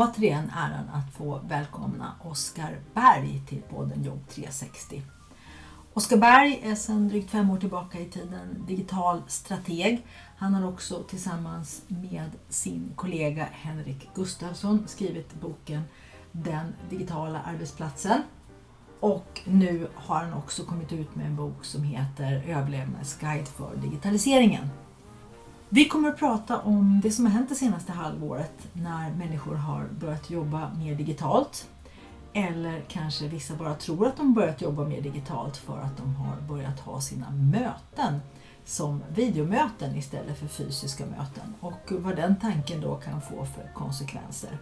Återigen äran att få välkomna Oskar Berg till podden Jobb 360. Oskar Berg är sedan drygt fem år tillbaka i tiden digital strateg. Han har också tillsammans med sin kollega Henrik Gustafsson skrivit boken Den digitala arbetsplatsen. Och nu har han också kommit ut med en bok som heter Överlevnadsguide för digitaliseringen. Vi kommer att prata om det som har hänt det senaste halvåret när människor har börjat jobba mer digitalt. Eller kanske vissa bara tror att de börjat jobba mer digitalt för att de har börjat ha sina möten som videomöten istället för fysiska möten och vad den tanken då kan få för konsekvenser.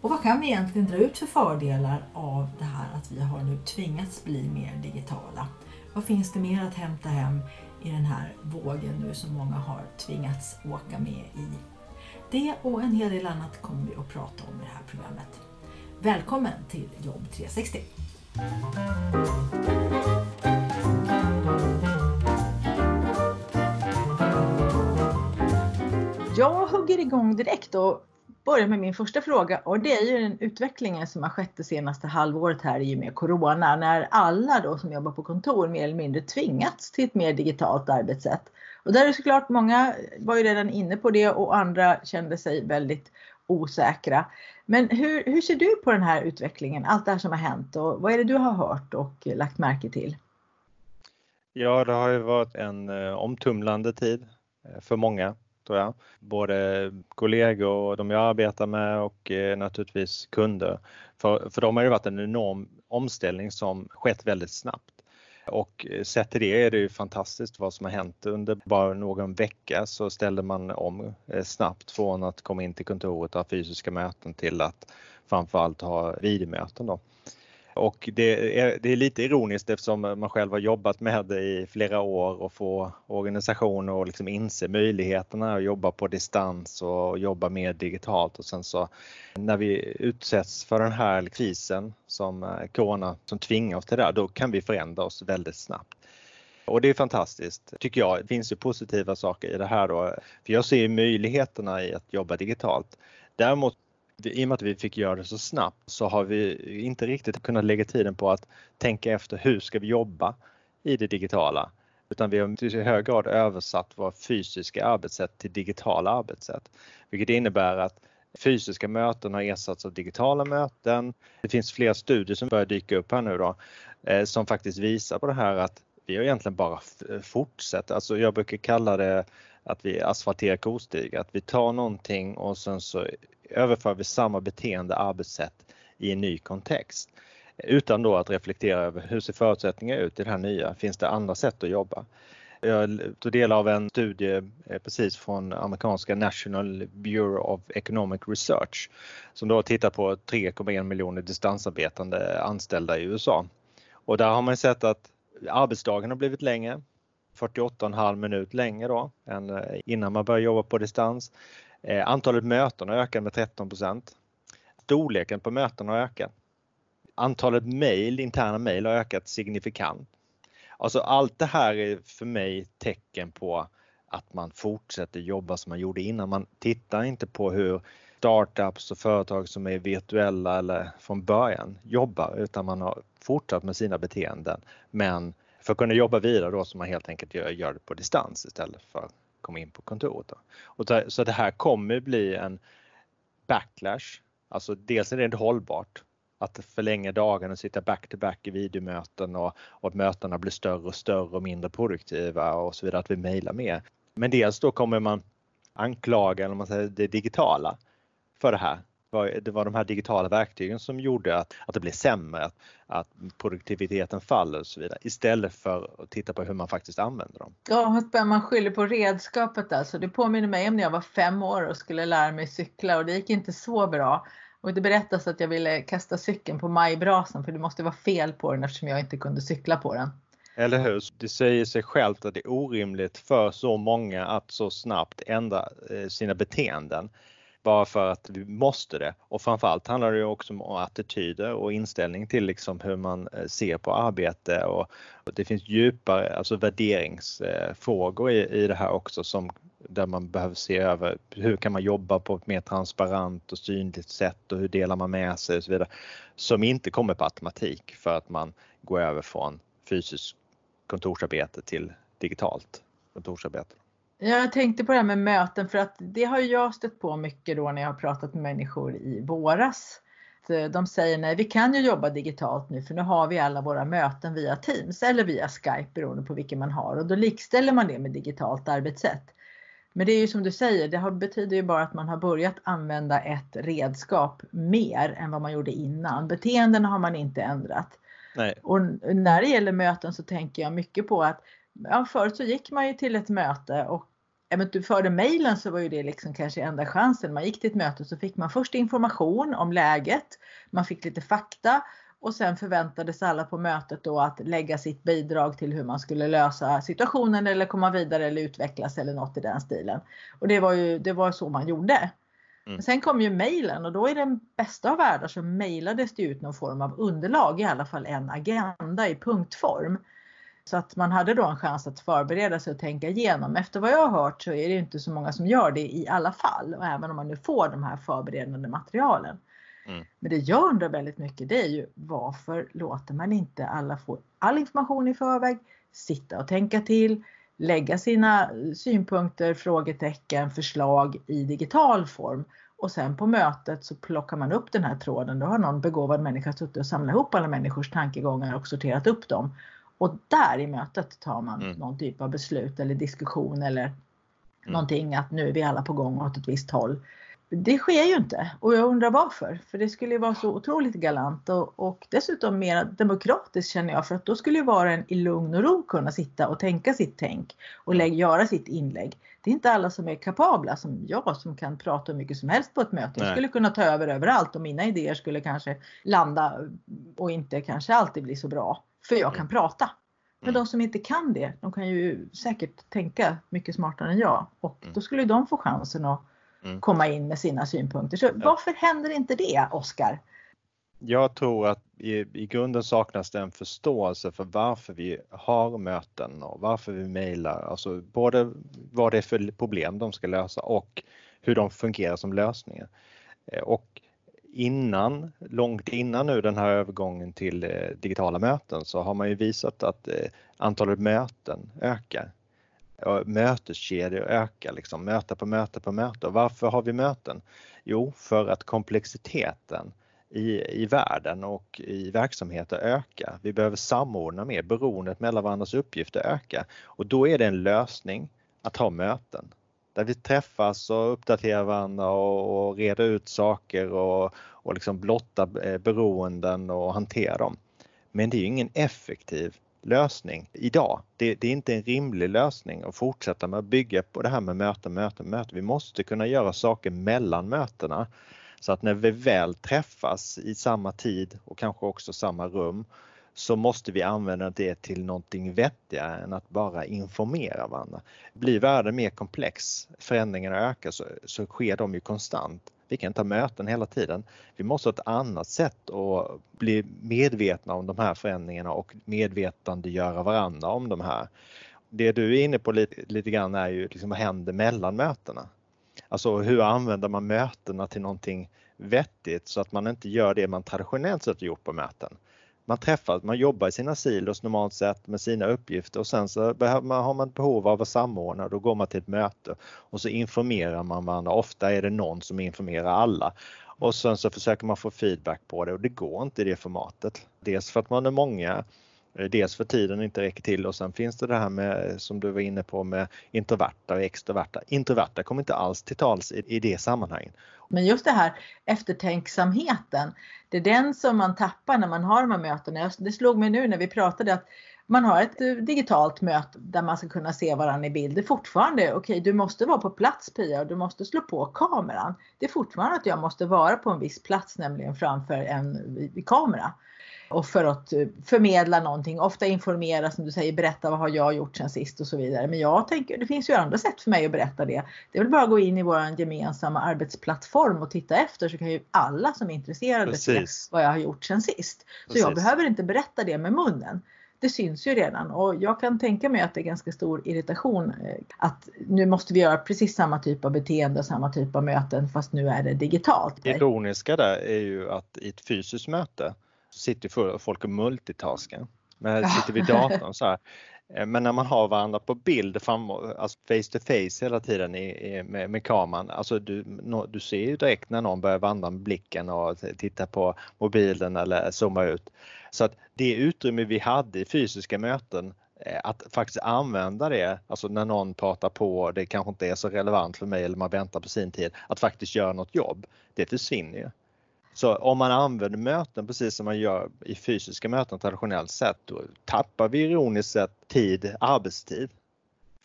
Och vad kan vi egentligen dra ut för fördelar av det här att vi har nu tvingats bli mer digitala? Vad finns det mer att hämta hem i den här vågen nu som många har tvingats åka med i. Det och en hel del annat kommer vi att prata om i det här programmet. Välkommen till Jobb 360! Jag hugger igång direkt och börja med min första fråga och det är ju den utvecklingen som har skett det senaste halvåret här i och med Corona när alla då som jobbar på kontor mer eller mindre tvingats till ett mer digitalt arbetssätt. Och där är såklart många var ju redan inne på det och andra kände sig väldigt osäkra. Men hur, hur ser du på den här utvecklingen, allt det här som har hänt och vad är det du har hört och lagt märke till? Ja, det har ju varit en eh, omtumlande tid eh, för många tror jag. Både kollegor och de jag arbetar med och eh, naturligtvis kunder. För, för dem har det varit en enorm omställning som skett väldigt snabbt. Och eh, sett till det är det ju fantastiskt vad som har hänt. Under bara någon vecka så ställde man om eh, snabbt från att komma in till kontoret och ha fysiska möten till att framförallt ha videomöten. Då. Och det är, det är lite ironiskt eftersom man själv har jobbat med det i flera år och få organisationer att liksom inse möjligheterna att jobba på distans och jobba mer digitalt och sen så när vi utsätts för den här krisen som eh, corona som tvingar oss till det, då kan vi förändra oss väldigt snabbt. Och det är fantastiskt, tycker jag. Det finns ju positiva saker i det här då. För jag ser möjligheterna i att jobba digitalt. Däremot i och med att vi fick göra det så snabbt så har vi inte riktigt kunnat lägga tiden på att tänka efter hur ska vi jobba i det digitala. Utan vi har i hög grad översatt våra fysiska arbetssätt till digitala arbetssätt. Vilket innebär att fysiska möten har ersatts av digitala möten. Det finns flera studier som börjar dyka upp här nu då eh, som faktiskt visar på det här att vi har egentligen bara fortsatt. Alltså jag brukar kalla det att vi asfalterar kostig, att vi tar någonting och sen så överför vi samma beteende, arbetssätt i en ny kontext. Utan då att reflektera över hur ser förutsättningarna ut i det här nya? Finns det andra sätt att jobba? Jag tog del av en studie eh, precis från amerikanska National Bureau of Economic Research som då tittar på 3,1 miljoner distansarbetande anställda i USA. Och där har man sett att arbetsdagen har blivit längre, 48,5 minut längre då än eh, innan man började jobba på distans. Eh, antalet möten har ökat med 13% Storleken på möten har ökat. Antalet mejl, interna mejl har ökat signifikant. Alltså allt det här är för mig tecken på att man fortsätter jobba som man gjorde innan. Man tittar inte på hur startups och företag som är virtuella eller från början jobbar utan man har fortsatt med sina beteenden. Men för att kunna jobba vidare då så man helt enkelt gör, gör det på distans istället för komma in på kontoret. Då. Och så det här kommer bli en backlash. Alltså dels är det inte hållbart att förlänga dagen och sitta back-to-back -back i videomöten och, och att mötena blir större och större och mindre produktiva och så vidare, att vi mejlar mer. Men dels då kommer man anklaga, eller man säger, det digitala för det här det var de här digitala verktygen som gjorde att, att det blev sämre, att, att produktiviteten faller och så vidare istället för att titta på hur man faktiskt använder dem. Ja, man skyller på redskapet alltså. Det påminner mig om när jag var fem år och skulle lära mig cykla och det gick inte så bra. Och det berättas att jag ville kasta cykeln på majbrasan för det måste vara fel på den eftersom jag inte kunde cykla på den. Eller hur? Det säger sig självt att det är orimligt för så många att så snabbt ändra eh, sina beteenden bara för att vi måste det. Och framförallt handlar det också om attityder och inställning till liksom hur man eh, ser på arbete och det finns djupare alltså värderingsfrågor i, i det här också som där man behöver se över hur kan man jobba på ett mer transparent och synligt sätt och hur delar man med sig och så vidare. Som inte kommer på automatik för att man går över från fysiskt kontorsarbete till digitalt kontorsarbete. Jag tänkte på det här med möten för att det har jag stött på mycket då när jag har pratat med människor i våras. De säger nej, vi kan ju jobba digitalt nu för nu har vi alla våra möten via Teams eller via Skype beroende på vilken man har och då likställer man det med digitalt arbetssätt. Men det är ju som du säger, det betyder ju bara att man har börjat använda ett redskap mer än vad man gjorde innan. Beteendena har man inte ändrat. Nej. Och när det gäller möten så tänker jag mycket på att ja, förut så gick man ju till ett möte och även du förde mejlen så var ju det liksom kanske enda chansen. Man gick till ett möte så fick man först information om läget, man fick lite fakta och sen förväntades alla på mötet då att lägga sitt bidrag till hur man skulle lösa situationen eller komma vidare eller utvecklas eller något i den stilen. Och det var ju det var så man gjorde. Mm. Sen kom ju mejlen och då i den bästa av världar så mejlades det ut någon form av underlag, i alla fall en agenda i punktform. Så att man hade då en chans att förbereda sig och tänka igenom. Efter vad jag har hört så är det inte så många som gör det i alla fall. Och även om man nu får de här förberedande materialen. Mm. Men det jag undrar väldigt mycket det är ju varför låter man inte alla få all information i förväg, sitta och tänka till, lägga sina synpunkter, frågetecken, förslag i digital form och sen på mötet så plockar man upp den här tråden. Då har någon begåvad människa suttit och samlat ihop alla människors tankegångar och sorterat upp dem. Och där i mötet tar man mm. någon typ av beslut eller diskussion eller mm. någonting att nu är vi alla på gång åt ett visst håll. Det sker ju inte och jag undrar varför. För det skulle ju vara så otroligt galant och, och dessutom mer demokratiskt känner jag för att då skulle ju var en i lugn och ro kunna sitta och tänka sitt tänk och lägga, göra sitt inlägg. Det är inte alla som är kapabla som jag som kan prata hur mycket som helst på ett möte. Jag skulle kunna ta över överallt och mina idéer skulle kanske landa och inte kanske alltid bli så bra. För jag kan mm. prata. Men mm. de som inte kan det, de kan ju säkert tänka mycket smartare än jag och mm. då skulle de få chansen att mm. komma in med sina synpunkter. Så varför händer inte det, Oskar? Jag tror att i, i grunden saknas det en förståelse för varför vi har möten och varför vi mejlar. Alltså både vad det är för problem de ska lösa och hur de fungerar som lösningar. Eh, och innan, långt innan nu den här övergången till eh, digitala möten så har man ju visat att eh, antalet möten ökar. Möteskedjor ökar, liksom, möte på möte på möte. varför har vi möten? Jo, för att komplexiteten i, i världen och i verksamheter ökar. Vi behöver samordna mer, beroendet mellan varandras uppgifter ökar och då är det en lösning att ha möten där vi träffas och uppdaterar varandra och, och reder ut saker och, och liksom blotta eh, beroenden och hantera dem. Men det är ingen effektiv lösning idag. Det, det, är inte en rimlig lösning att fortsätta med att bygga på det här med möten, möten, möten. Vi måste kunna göra saker mellan mötena så att när vi väl träffas i samma tid och kanske också samma rum så måste vi använda det till någonting vettigare än att bara informera varandra. Blir världen mer komplex, förändringarna ökar, så, så sker de ju konstant. Vi kan inte ha möten hela tiden. Vi måste ha ett annat sätt att bli medvetna om de här förändringarna och medvetandegöra varandra om de här. Det du är inne på lite, lite grann är ju liksom vad händer mellan mötena? Alltså hur använder man mötena till någonting vettigt så att man inte gör det man traditionellt sett gjort på möten man träffas, man jobbar i sina silos normalt sett med sina uppgifter och sen så behöver man, har man behov av att samordna, då går man till ett möte och så informerar man varandra. Ofta är det någon som informerar alla och sen så försöker man få feedback på det och det går inte i det formatet. Dels för att man är många, Eh, dels för tiden inte räcker till och sen finns det det här med eh, som du var inne på med introverta och extroverta. Introverta kommer inte alls till tals i, i det sammanhanget men just det här eftertänksamheten, det är den som man tappar när man har de här mötena. Det slog mig nu när vi pratade att man har ett eh, digitalt möte där man ska kunna se varandra i bild. Det är fortfarande, okej okay, du måste vara på plats Pia och du måste slå på kameran. Det är fortfarande att jag måste vara på en viss plats, nämligen framför en kamera och för att eh, förmedla någonting, ofta informera som du säger, berätta vad har jag gjort sen sist och så vidare. Men jag tänker, det finns ju andra sätt för mig att berätta det. Det är väl bara att gå in i vår gemensamma arbetsplattform och titta efter så kan ju alla som är intresserade se vad jag har gjort sen sist. Så Precis. jag behöver inte berätta det med munnen. Det syns ju redan och jag kan tänka mig att det är ganska stor irritation eh, att nu måste vi göra precis samma typ av beteende, samma typ av möten fast nu är det digitalt. Det ironiska där är ju att i ett fysiskt möte sitter folk och multitaskar. Men sitter vid datorn så här. Eh, men när man har varandra på bild, fram, alltså face to face hela tiden i, i, med, med kameran, alltså du, no, du ser ju direkt när någon börjar vandra med blicken och titta på mobilen eller zooma ut. Så att det utrymme vi hade i fysiska möten eh, att faktiskt använda det, alltså när någon pratar på, det kanske inte är så relevant för mig eller man väntar på sin tid, att faktiskt göra något jobb, det försvinner ju. Så om man använder möten precis som man gör i fysiska möten traditionellt sett, då tappar vi ironiskt sett tid, arbetstid.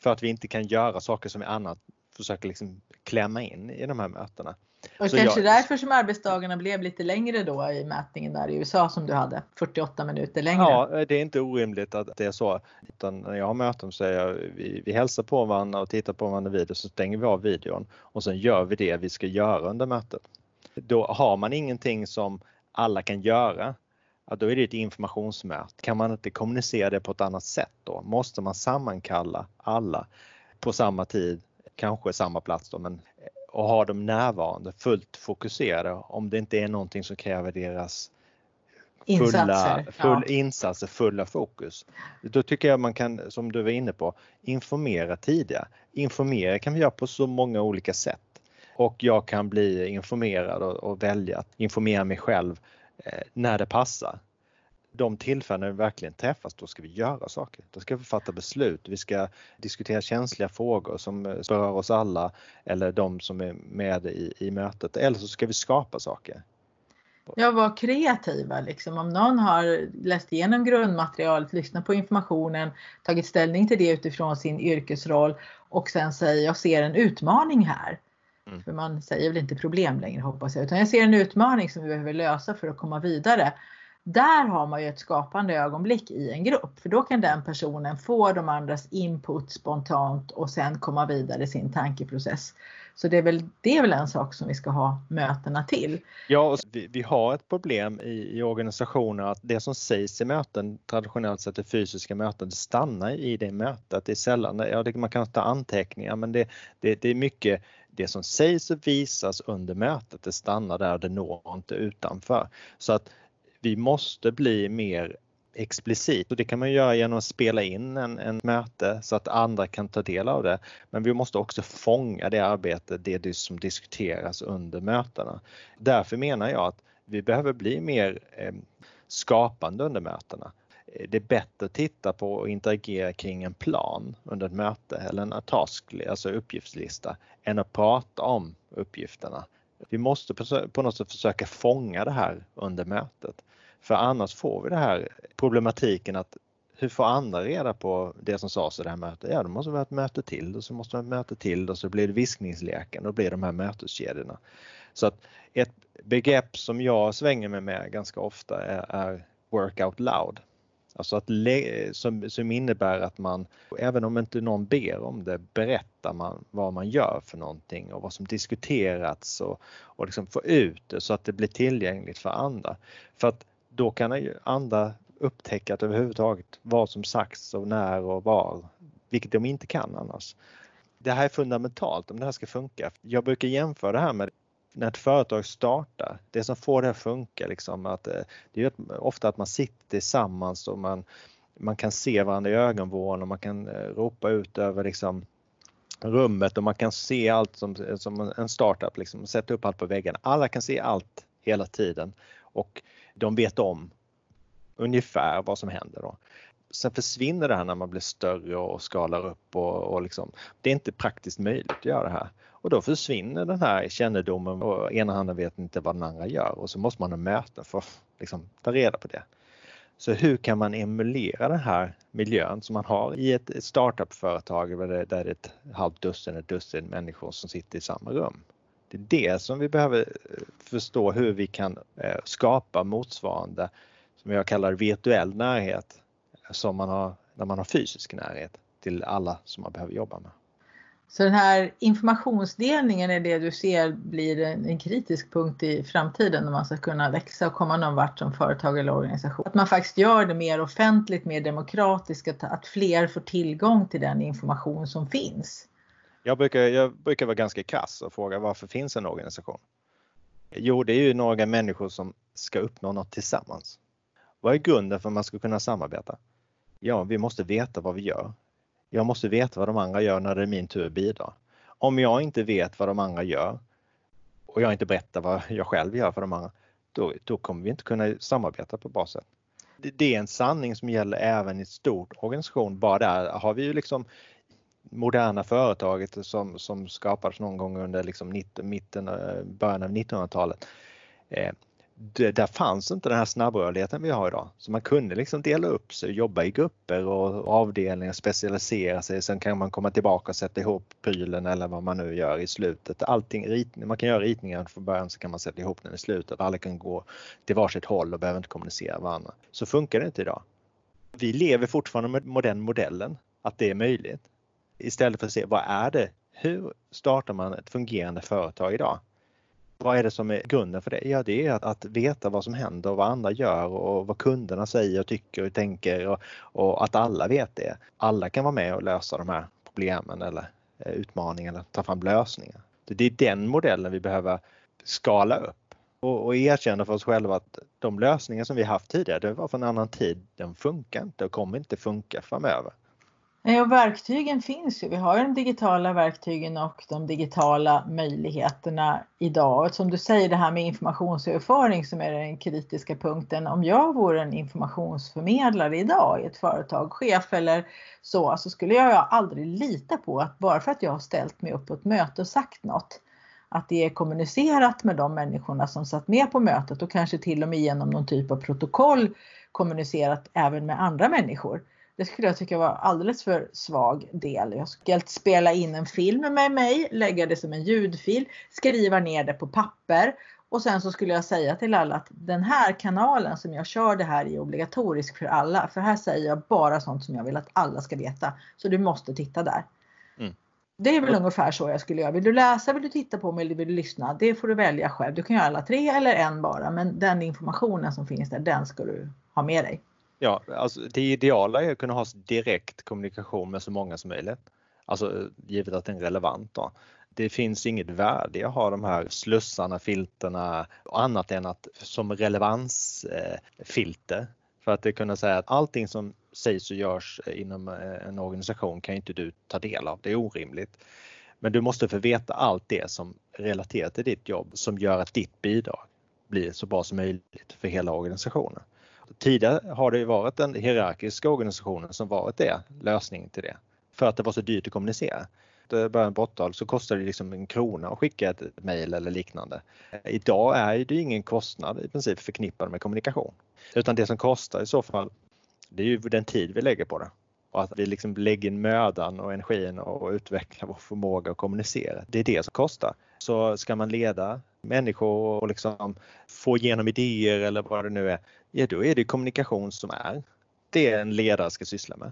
För att vi inte kan göra saker som vi annat försöker liksom klämma in i de här mötena. Och så kanske jag, därför som arbetsdagarna blev lite längre då i mätningen där i USA som du hade, 48 minuter längre. Ja, det är inte orimligt att det är så. Utan när jag har möten så är jag, vi, vi hälsar på varandra och tittar på varandra video så stänger vi av videon och sen gör vi det vi ska göra under mötet. Då har man ingenting som alla kan göra, ja, då är det ett informationsmöte. Kan man inte kommunicera det på ett annat sätt då? Måste man sammankalla alla på samma tid, kanske samma plats då, men och ha dem närvarande, fullt fokuserade om det inte är någonting som kräver deras fulla insatser, full, ja. insatser, fulla fokus. Då tycker jag man kan, som du var inne på, informera tidigare. Informera kan vi göra på så många olika sätt och jag kan bli informerad och, och välja att informera mig själv eh, när det passar. De tillfällen när vi verkligen träffas, då ska vi göra saker. Då ska vi fatta beslut. Vi ska diskutera känsliga frågor som eh, berör oss alla eller de som är med i, i mötet. Eller så ska vi skapa saker. Ja, var kreativa liksom. Om någon har läst igenom grundmaterialet, lyssnat på informationen, tagit ställning till det utifrån sin yrkesroll och sen säger jag ser en utmaning här. Mm. För man säger väl inte problem längre hoppas jag, utan jag ser en utmaning som vi behöver lösa för att komma vidare. Där har man ju ett skapande ögonblick i en grupp för då kan den personen få de andras input spontant och sen komma vidare i sin tankeprocess. Så det är väl, det är väl en sak som vi ska ha mötena till. Ja, vi, vi har ett problem i, i organisationer att det som sägs i möten, traditionellt sett i fysiska möten, det stannar i det mötet. Det är sällan, ja, det, man kan ta anteckningar men det, det, det är mycket det som sägs och visas under mötet, det stannar där, det når inte utanför. Så att vi måste bli mer explicit och det kan man göra genom att spela in en, en möte så att andra kan ta del av det. Men vi måste också fånga det arbete, det som diskuteras under mötena. Därför menar jag att vi behöver bli mer eh, skapande under mötena. Eh, det är bättre att titta på och interagera kring en plan under ett möte eller en task, alltså uppgiftslista, än att prata om uppgifterna. Vi måste på något sätt försöka fånga det här under mötet. För annars får vi det här problematiken att hur får andra reda på det som sades i det här mötet? Ja, då måste vi ha ett möte till och så måste vi ha ett möte till och så blir det viskningsleken och blir de här möteskedjorna. Så att ett begrepp som jag svänger mig med ganska ofta är, är work out loud. Alltså att som, som innebär att man, även om inte någon ber om det, berättar man vad man gör för någonting och vad som diskuterats och, och liksom få ut det så att det blir tillgängligt för andra. För att då kan ju andra upptäcka att överhuvudtaget vad som sagts och när och var, vilket de inte kan annars. Det här är fundamentalt om det här ska funka. Jag brukar jämföra det här med när ett företag startar, det som får det att funka, liksom, att, eh, det är ofta att man sitter tillsammans och man, man kan se varandra i ögonvrån och man kan eh, ropa ut över liksom, rummet och man kan se allt som, eh, som en startup, liksom, sätta upp allt på väggarna. Alla kan se allt hela tiden och de vet om ungefär vad som händer. Då. Sen försvinner det här när man blir större och skalar upp och, och liksom, det är inte praktiskt möjligt att göra det här. Och då försvinner den här kännedomen och ena handen vet inte vad den andra gör och så måste man ha möten för att liksom, ta reda på det. Så hur kan man emulera den här miljön som man har i ett startup-företag där det är ett halvt dussin, ett dussin människor som sitter i samma rum? Det är det som vi behöver eh, förstå hur vi kan eh, skapa motsvarande, som jag kallar virtuell närhet, som man har när man har fysisk närhet till alla som man behöver jobba med. Så den här informationsdelningen är det du ser blir en, kritisk punkt i framtiden när man ska kunna växa och komma någon vart som företag eller organisation. Att man faktiskt gör det mer offentligt, mer demokratiskt, att, att fler får tillgång till den information som finns. Jag brukar, jag brukar vara ganska krass och fråga varför finns en organisation? Jo, det är ju några människor som ska uppnå något tillsammans. Vad är grunden för att man ska kunna samarbeta? Ja, vi måste veta vad vi gör. Jag måste veta vad de andra gör när det är min tur att bidra. Om jag inte vet vad de andra gör och jag inte berättar vad jag själv gör för de andra, då, då kommer vi inte kunna samarbeta på bra sätt. Det, det är en sanning som gäller även i stort organisation. Bara där har vi ju liksom moderna företaget som, som skapades någon gång under liksom mitten, eh, början av 1900-talet. Eh, det, där fanns inte den här snabbrörligheten vi har idag. Så man kunde liksom dela upp sig, jobba i grupper och avdelningar, specialisera sig. Sen kan man komma tillbaka och sätta ihop prylen eller vad man nu gör i slutet. Allting, ritning, man kan göra ritningen från början så kan man sätta ihop den i slutet. Alla kan gå till varsitt håll och behöver inte kommunicera med varandra. Så funkar det inte idag. Vi lever fortfarande med den modellen, att det är möjligt. Istället för att se vad är det? Hur startar man ett fungerande företag idag? Vad är det som är grunden för det? Ja, det är att, att veta vad som händer och vad andra gör och vad kunderna säger och tycker och tänker och, och att alla vet det. Alla kan vara med och lösa de här problemen eller eh, utmaningarna, ta fram lösningar. Det är den modellen vi behöver skala upp och, och erkänna för oss själva att de lösningar som vi haft tidigare, det var från en annan tid. Den funkar inte och kommer inte funka framöver. Ja, verktygen finns ju. Vi har ju de digitala verktygen och de digitala möjligheterna idag. Och som du säger det här med informationsöverföring som är den kritiska punkten. Om jag vore en informationsförmedlare idag i ett företag, chef eller så, så skulle jag aldrig lita på att bara för att jag har ställt mig upp på ett möte och sagt något att det är kommunicerat med de människorna som satt med på mötet och kanske till och med genom någon typ av protokoll kommunicerat även med andra människor. Det skulle jag tycka var alldeles för svag del. Jag skulle spela in en film med mig, lägga det som en ljudfil, skriva ner det på papper och sen så skulle jag säga till alla att den här kanalen som jag kör det här är obligatorisk för alla. För här säger jag bara sånt som jag vill att alla ska veta. Så du måste titta där. Mm. Det är väl ungefär så jag skulle göra. Vill du läsa, vill du titta på mig eller vill du lyssna? Det får du välja själv. Du kan göra alla tre eller en bara. Men den informationen som finns där, den ska du ha med dig. Ja, alltså det ideala är att kunna ha direkt kommunikation med så många som möjligt. Alltså givet att den är relevant. Då. Det finns inget värde i att ha de här slussarna, filterna och annat än att som relevansfilter. För att kunna säga att allting som sägs och görs inom eh, en organisation kan inte du ta del av. Det är orimligt. Men du måste få veta allt det som relaterar till ditt jobb som gör att ditt bidrag blir så bra som möjligt för hela organisationen. Tidigare har det varit den hierarkiska organisationen som varit det, lösningen till det. För att det var så dyrt att kommunicera. I början på 80 så kostade det liksom en krona att skicka ett mejl eller liknande. Idag är det ingen kostnad i princip förknippad med kommunikation. Utan det som kostar i så fall, det är ju den tid vi lägger på det. Och att vi liksom lägger mödan och energin och utvecklar vår förmåga att kommunicera. Det är det som kostar. Så ska man leda människor och liksom få igenom idéer eller vad det nu är, ja då är det kommunikation som är det en ledare ska syssla med.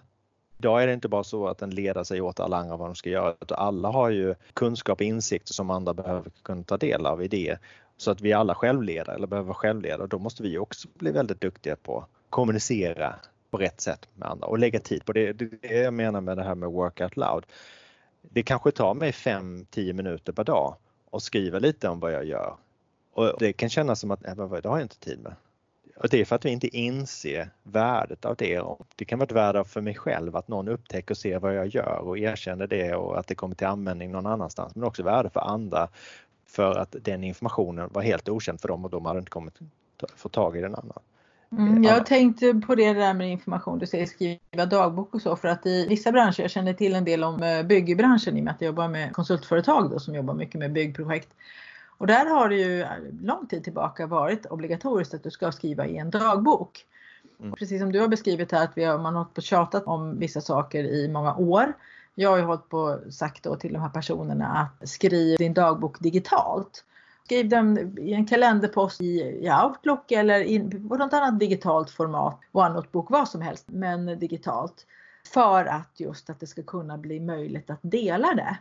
Idag är det inte bara så att en ledare säger åt alla andra vad de ska göra, utan alla har ju kunskap och insikter som andra behöver kunna ta del av, idéer. Så att vi är alla självledare eller behöver vara självledare, då måste vi också bli väldigt duktiga på att kommunicera på rätt sätt med andra och lägga tid på det. Det är det jag menar med det här med work out loud. Det kanske tar mig 5-10 minuter per dag och skriva lite om vad jag gör. Och det kan kännas som att äh, det har jag inte tid med. Och det är för att vi inte inser värdet av det. Det kan vara ett värde för mig själv att någon upptäcker och ser vad jag gör och erkänner det och att det kommer till användning någon annanstans. Men också värde för andra för att den informationen var helt okänd för dem och de hade inte kommit få tag i den annan. Mm, jag tänkte på det där med information, du säger skriva dagbok och så för att i vissa branscher, jag känner till en del om eh, byggbranschen i och med att jag jobbar med konsultföretag då, som jobbar mycket med byggprojekt. Och där har det ju lång tid tillbaka varit obligatoriskt att du ska skriva i en dagbok. Mm. Precis som du har beskrivit här att vi har, man har hållit på tjatat om vissa saker i många år. Jag har ju hållit på sagt då till de här personerna att skriv din dagbok digitalt. Skriv den i en kalenderpost i, i Outlook eller i på något annat digitalt format. OneNotebook, vad som helst, men digitalt. För att just att det ska kunna bli möjligt att dela det.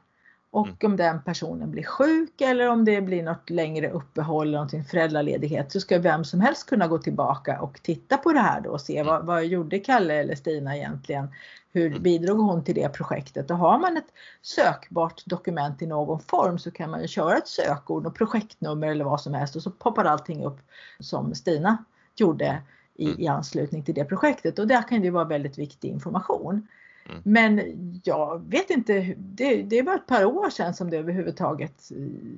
Och mm. om den personen blir sjuk eller om det blir något längre uppehåll eller någonting föräldraledighet så ska vem som helst kunna gå tillbaka och titta på det här då och se mm. vad, vad gjorde Kalle eller Stina egentligen? Hur mm. bidrog hon till det projektet? Och har man ett sökbart dokument i någon form så kan man ju köra ett sökord och projektnummer eller vad som helst och så poppar allting upp som Stina gjorde i, i anslutning till det projektet och där kan det vara väldigt viktig information. Mm. Men jag vet inte, det, det var ett par år sedan som det överhuvudtaget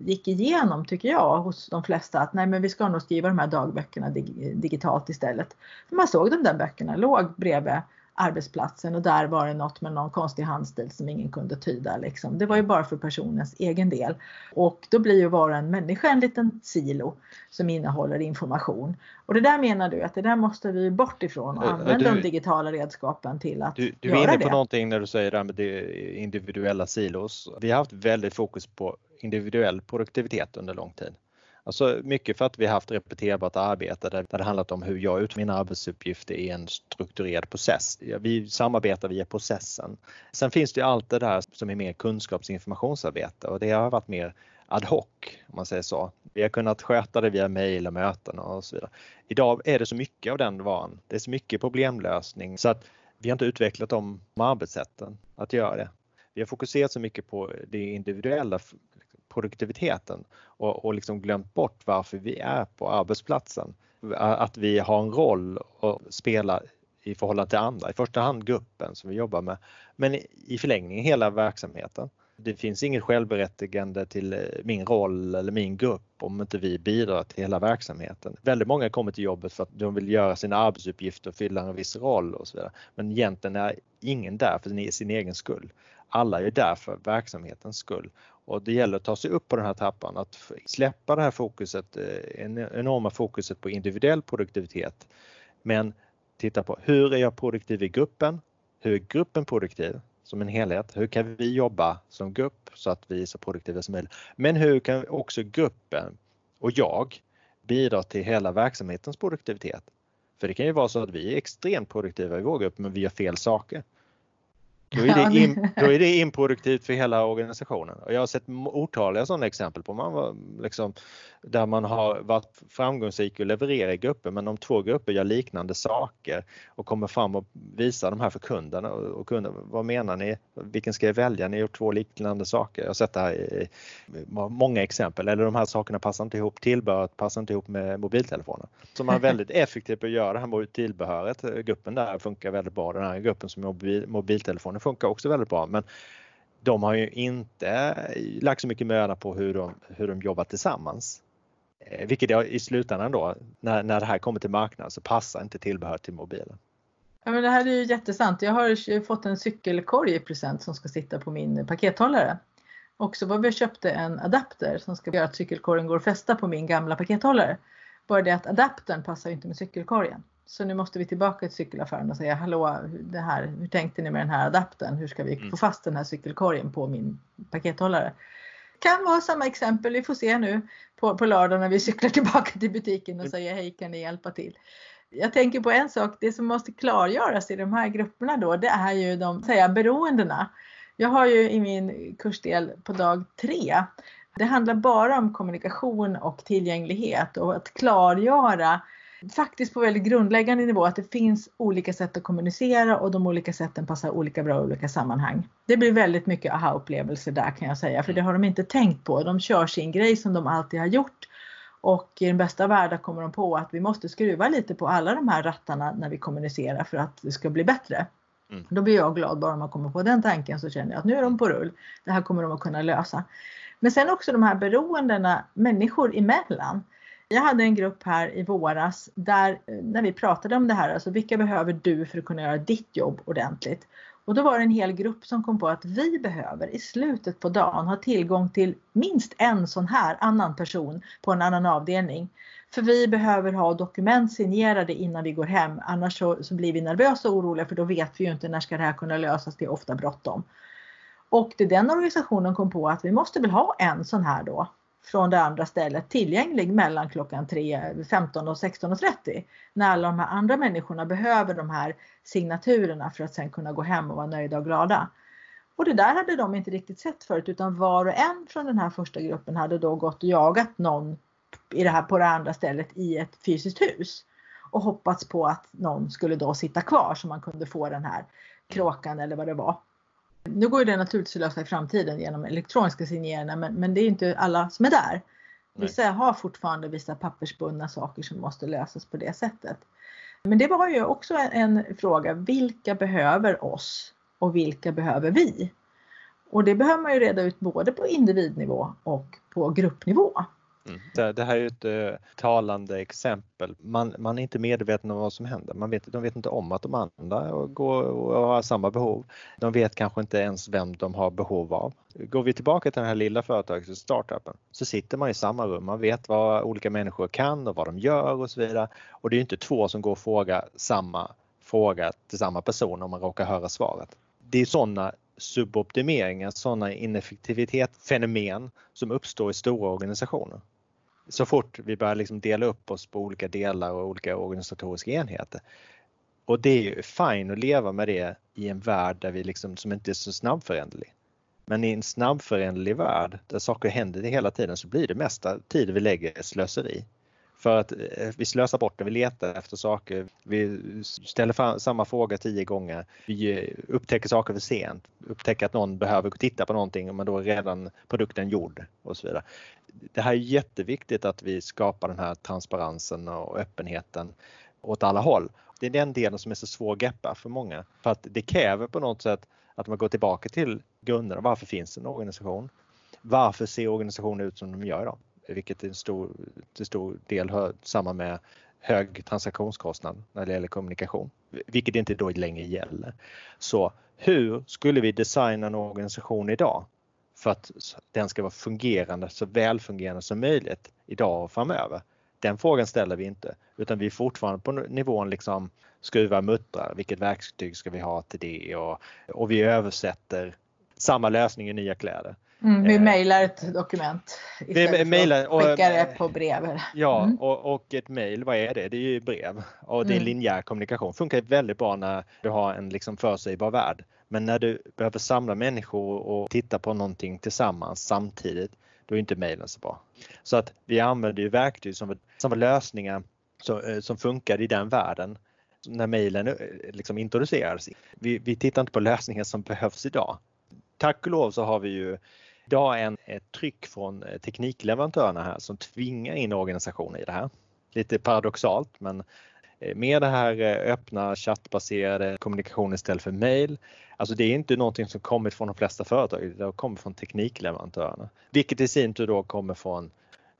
gick igenom tycker jag hos de flesta att nej men vi ska nog skriva de här dagböckerna dig, digitalt istället. För man såg de där böckerna låg bredvid arbetsplatsen och där var det något med någon konstig handstil som ingen kunde tyda. Liksom. Det var ju bara för personens egen del. Och då blir ju var en människa en liten silo som innehåller information. Och det där menar du att det där måste vi bort ifrån och använda du, de digitala redskapen till att du, du göra det. Du är inne på någonting när du säger det här med det individuella silos. Vi har haft väldigt fokus på individuell produktivitet under lång tid. Alltså mycket för att vi haft repeterbart arbete där, det handlat om hur jag utför mina arbetsuppgifter i en strukturerad process. Vi samarbetar via processen. Sen finns det ju allt det där som är mer kunskaps och informationsarbete och det har varit mer ad hoc om man säger så. Vi har kunnat sköta det via mejl och möten och så vidare. Idag är det så mycket av den varan. Det är så mycket problemlösning så att vi har inte utvecklat de arbetssätten att göra det. Vi har fokuserat så mycket på det individuella produktiviteten och, och liksom glömt bort varför vi är på arbetsplatsen. Att vi har en roll att spela i förhållande till andra, i första hand gruppen som vi jobbar med, men i förlängningen hela verksamheten. Det finns inget självberättigande till eh, min roll eller min grupp om inte vi bidrar till hela verksamheten. Väldigt många kommer till jobbet för att de vill göra sina arbetsuppgifter och fylla en viss roll och så vidare. Men egentligen är ingen där för sin egen skull. Alla är där för verksamhetens skull och det gäller att ta sig upp på den här trappan, att släppa det här fokuset, eh, enorma fokuset på individuell produktivitet. Men titta på hur är jag produktiv i gruppen? Hur är gruppen produktiv som en helhet? Hur kan vi jobba som grupp så att vi är så produktiva som möjligt? Men hur kan också gruppen och jag bidra till hela verksamhetens produktivitet? För det kan ju vara så att vi är extremt produktiva i vår grupp men vi gör fel saker. Då är, det in, då är det improduktivt för hela organisationen. Och jag har sett otaliga sådana exempel på man var liksom, där man har varit framgångsrik och levererar i grupper men om två grupper gör liknande saker och kommer fram och visar de här för kunderna och, kunden, vad menar ni? Vilken ska jag välja? Ni har gjort två liknande saker. Jag har sett det här i, många exempel eller de här sakerna passar inte ihop, tillbehöret passar inte ihop med mobiltelefonen. Så man är väldigt effektiv på att göra det här tillbehöret. Gruppen där funkar väldigt bra. Den här gruppen som är mobiltelefonen funkar också väldigt bra men de har ju inte lagt så mycket möda på hur de, hur de jobbar tillsammans. Eh, vilket jag, i slutändan då, när, när det här kommer till marknaden så passar inte tillbehör till mobilen. Ja, men det här är ju jättesant. Jag har fått en cykelkorg i present som ska sitta på min pakethållare. Och så var vi och köpte en adapter som ska göra att cykelkorgen går att fästa på min gamla pakethållare. Bara det att adaptern passar inte med cykelkorgen. Så nu måste vi tillbaka till cykelaffären och säga hallå, det här, hur tänkte ni med den här adaptern? Hur ska vi mm. få fast den här cykelkorgen på min pakethållare? Kan vara samma exempel, vi får se nu på, på lördag när vi cyklar tillbaka till butiken och mm. säger hej kan ni hjälpa till? Jag tänker på en sak, det som måste klargöras i de här grupperna då, det är ju de säga, beroendena. Jag har ju i min kursdel på dag tre, det handlar bara om kommunikation och tillgänglighet och att klargöra faktiskt på väldigt grundläggande nivå att det finns olika sätt att kommunicera och de olika sätten passar olika bra i olika sammanhang. Det blir väldigt mycket aha-upplevelser där kan jag säga, för det har de inte tänkt på. De kör sin grej som de alltid har gjort och i den bästa världen kommer de på att vi måste skruva lite på alla de här rattarna när vi kommunicerar för att det ska bli bättre. Mm. Då blir jag glad bara man kommer på den tanken så känner jag att nu är de på rull. Det här kommer de att kunna lösa. Men sen också de här beroendena människor emellan jag hade en grupp här i våras där eh, när vi pratade om det här, alltså vilka behöver du för att kunna göra ditt jobb ordentligt? Och då var det en hel grupp som kom på att vi behöver i slutet på dagen ha tillgång till minst en sån här annan person på en annan avdelning. För vi behöver ha dokument signerade innan vi går hem. Annars så, så, blir vi nervösa och oroliga för då vet vi ju inte när ska det här kunna lösas. Det är ofta bråttom. Och det den organisationen kom på att vi måste väl ha en sån här då från det andra stället tillgänglig mellan klockan 3, 15 och 16.30. När alla de här andra människorna behöver de här signaturerna för att sen kunna gå hem och vara nöjda och glada. Och det där hade de inte riktigt sett förut utan var och en från den här första gruppen hade då gått och jagat någon i det här, på det andra stället i ett fysiskt hus. Och hoppats på att någon skulle då sitta kvar så man kunde få den här kråkan eller vad det var. Nu går det naturligtvis att lösa i framtiden genom elektroniska signeringar men, men det är inte alla som är där. Vissa har fortfarande vissa pappersbundna saker som måste lösas på det sättet. Men det var ju också en fråga, vilka behöver oss och vilka behöver vi? Och det behöver man ju reda ut både på individnivå och på gruppnivå. Mm. Det här är ett uh, talande exempel. Man, man, är inte medveten om vad som händer. Man vet, de vet inte om att de andra går och har samma behov. De vet kanske inte ens vem de har behov av. Går vi tillbaka till den här lilla företaget, startupen, så sitter man i samma rum. Man vet vad olika människor kan och vad de gör och så vidare. Och det är inte två som går och frågar samma fråga till samma person om man råkar höra svaret. Det är sådana suboptimeringar, sådana ineffektivitetsfenomen som uppstår i stora organisationer. Så fort vi börjar liksom dela upp oss på olika delar och olika organisatoriska enheter. Och det är ju fine att leva med det i en värld där vi liksom, som inte är så snabbföränderlig. Men i en snabbföränderlig värld där saker händer hela tiden så blir det mesta tid vi lägger slöseri. För att eh, vi slösar bort det, vi letar efter saker, vi ställer samma fråga tio gånger, vi eh, upptäcker saker för sent, upptäcker att någon behöver titta på någonting men då är redan produkten gjord och så vidare. Det här är jätteviktigt att vi skapar den här transparensen och öppenheten åt alla håll. Det är den delen som är så svår att greppa för många. För att det kräver på något sätt att man går tillbaka till grunderna. Varför finns en organisation? Varför ser organisationer ut som de gör idag? Vilket till stor, till stor del hör samman med hög transaktionskostnad när det gäller kommunikation, vilket inte då längre gäller. Så hur skulle vi designa en organisation idag för att den ska vara fungerande, så välfungerande som möjligt idag och framöver? Den frågan ställer vi inte utan vi är fortfarande på nivån liksom skruva muttrar, vilket verktyg ska vi ha till det och, och vi översätter samma lösning i nya kläder. Mm, vi eh, mejlar ett dokument istället vi mailar, för att skicka det på brev. Ja, mm. och, och, ett mejl, vad är det? Det är ju brev och det är mm. linjär kommunikation. Funkar väldigt bra när du har en liksom förutsägbar värld. Men när du behöver samla människor och titta på någonting tillsammans samtidigt, då är inte mejlen så bra. Så att vi använder ju verktyg som, som lösningar som, eh, som funkar i den världen när mejlen eh, liksom introducerades. Vi, vi tittar inte på lösningar som behövs idag. Tack och lov så har vi ju idag en, ett tryck från eh, teknikleverantörerna här som tvingar in organisationer i det här. Lite paradoxalt men eh, med det här eh, öppna chattbaserade kommunikation istället för mail. Alltså det är inte någonting som kommit från de flesta företag, det har kommit från teknikleverantörerna. Vilket i sin tur då kommer från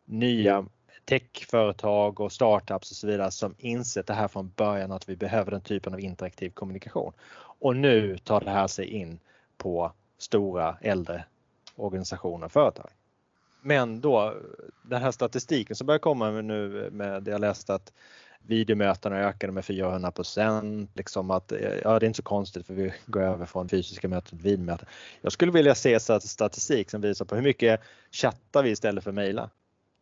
nya techföretag och startups och så vidare som insett det här från början att vi behöver den typen av interaktiv kommunikation. Och nu tar det här sig in på stora äldre organisationer och företag. Men då den här statistiken som börjar komma nu med det jag läste att videomötena ökade med 400 procent. Liksom att, ja, det är inte så konstigt för vi går över från fysiska möten till videomöten. Jag skulle vilja se statistik som visar på hur mycket chattar vi istället för mejla.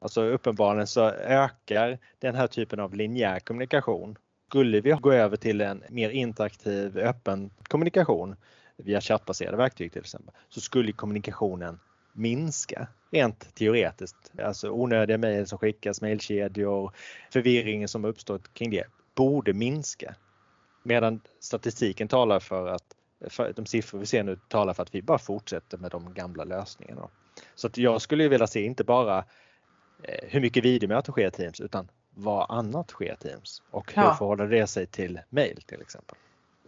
Alltså uppenbarligen så ökar den här typen av linjär kommunikation. Skulle vi gå över till en mer interaktiv öppen kommunikation via chattbaserade verktyg till exempel, så skulle kommunikationen minska rent teoretiskt. Alltså onödiga mejl som skickas, mejlkedjor, förvirringen som uppstått kring det borde minska. Medan statistiken talar för att för de siffror vi ser nu talar för att vi bara fortsätter med de gamla lösningarna. Så att jag skulle vilja se inte bara eh, hur mycket videomöten sker i Teams utan vad annat sker i Teams och hur ja. förhåller det sig till mail till exempel.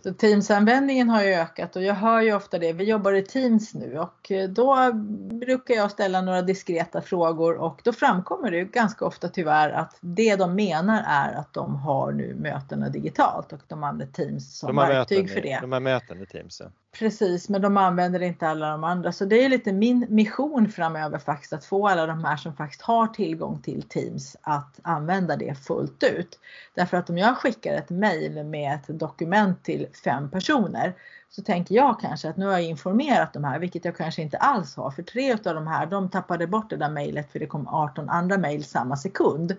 Så Teams-användningen har ju ökat och jag hör ju ofta det. Vi jobbar i Teams nu och eh, då brukar jag ställa några diskreta frågor och då framkommer det ganska ofta tyvärr att det de menar är att de har nu mötena digitalt och de använder Teams som verktyg för det. De har möten i Teams. Ja. Precis, men de använder inte alla de andra. Så det är lite min mission framöver faktiskt att få alla de här som faktiskt har tillgång till Teams att använda det fullt ut. Därför att om jag skickar ett mail med ett dokument till fem personer så tänker jag kanske att nu har jag informerat de här, vilket jag kanske inte alls har. För tre av de här, de tappade bort det där mejlet för det kom 18 andra mejl samma sekund.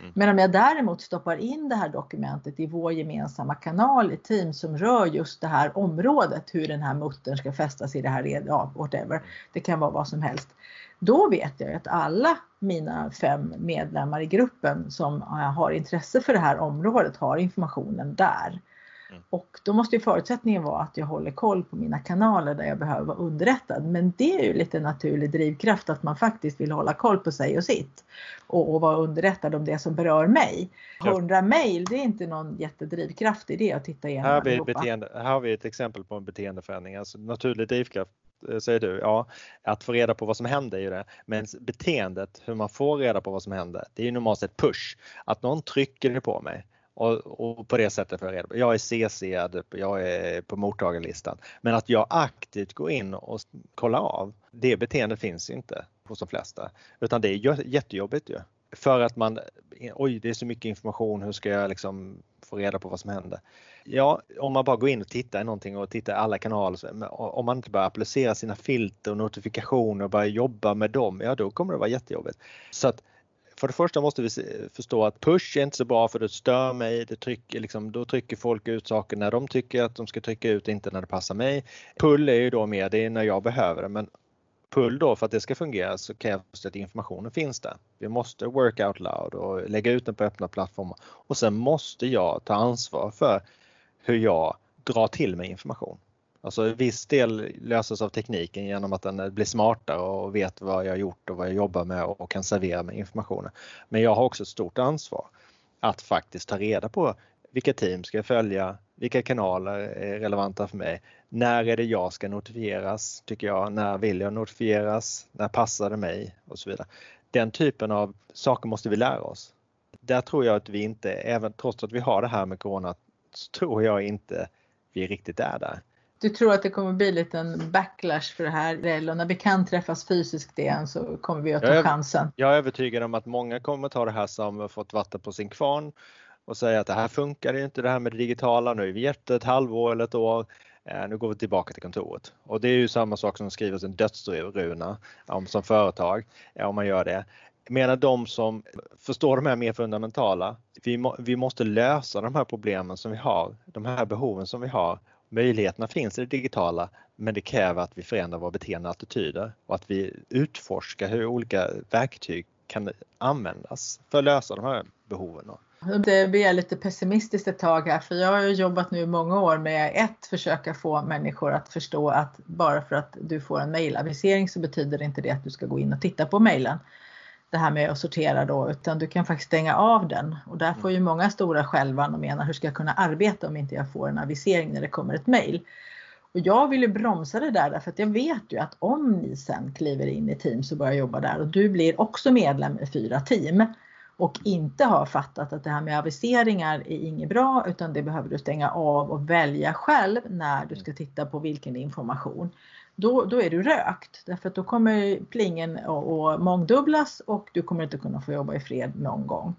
Mm. Men om jag däremot stoppar in det här dokumentet i vår gemensamma kanal i Teams som rör just det här området, hur den här muttern ska fästas i det här, ja, whatever. Det kan vara vad som helst. Då vet jag att alla mina fem medlemmar i gruppen som har intresse för det här området har informationen där. Mm. Och då måste ju förutsättningen vara att jag håller koll på mina kanaler där jag behöver vara underrättad. Men det är ju lite naturlig drivkraft att man faktiskt vill hålla koll på sig och sitt. Och, och vara underrättad om det som berör mig. 100 mejl, det är inte någon jättedrivkraft i det att titta igenom här har, vi beteende, här har vi ett exempel på en beteendeförändring. Alltså naturlig drivkraft eh, säger du, ja, att få reda på vad som händer är ju det. Men beteendet, hur man får reda på vad som händer, det är ju normalt sett push. Att någon trycker på mig och, och, på det sättet får jag reda på. Jag är CC'ad, typ. jag är på mottagarlistan. Men att jag aktivt går in och kollar av, det beteendet finns inte hos de flesta. Utan det är jättejobbigt ju. För att man, oj det är så mycket information, hur ska jag liksom få reda på vad som händer? Ja, om man bara går in och tittar i någonting och tittar i alla kanaler, om man inte börjar applicera sina filter och notifikationer och börjar jobba med dem, ja då kommer det vara jättejobbigt. Så att för det första måste vi förstå att push är inte så bra för det stör mig. Det trycker, liksom, då trycker folk ut saker när de tycker att de ska trycka ut, inte när det passar mig. Pull är ju då mer, det är när jag behöver det. Men pull då för att det ska fungera så krävs det att informationen finns där. Vi måste work out loud och lägga ut den på öppna plattformar. Och sen måste jag ta ansvar för hur jag drar till mig information. Alltså en viss del löses av tekniken genom att den blir smartare och vet vad jag har gjort och vad jag jobbar med och kan servera mig informationen. Men jag har också ett stort ansvar att faktiskt ta reda på vilka team ska jag följa, vilka kanaler är relevanta för mig, när är det jag ska notifieras, tycker jag, när vill jag notifieras, när passar det mig och så vidare. Den typen av saker måste vi lära oss. Där tror jag att vi inte, även trots att vi har det här med Corona, så tror jag inte vi riktigt är där du tror att det kommer bli lite en backlash för det här och när vi kan träffas fysiskt igen så kommer vi att ta jag chansen. Jag är övertygad om att många kommer ta det här som fått vatten på sin kvarn och säga att det här funkar inte det här med det digitala. Nu vi gett ett halvår eller ett år. Eh, nu går vi tillbaka till kontoret. Och det är ju samma sak som skriver en dödsruna om som företag om man gör det. Medan de som förstår de här mer fundamentala, vi, må, vi måste lösa de här problemen som vi har, de här behoven som vi har Möjligheterna finns i det digitala men det kräver att vi förändrar våra beteenden och attityder och att vi utforskar hur olika verktyg kan användas för att lösa de här behoven. Det blir jag lite pessimistiskt ett tag här för jag har ju jobbat nu i många år med ett försöka få människor att förstå att bara för att du får en mejlavisering så betyder det inte det att du ska gå in och titta på mejlen det här med att sortera då, utan du kan faktiskt stänga av den. Och där får ju många stora skälvan och menar hur ska jag kunna arbeta om inte jag får en avisering när det kommer ett mejl. Och jag vill ju bromsa det där därför att jag vet ju att om ni sen kliver in i Teams och börjar jobba där och du blir också medlem i fyra team och inte har fattat att det här med aviseringar är inget bra utan det behöver du stänga av och välja själv när du ska titta på vilken information då, då är du rökt. Därför att då kommer plingen att mångdubblas och du kommer inte kunna få jobba i fred någon gång.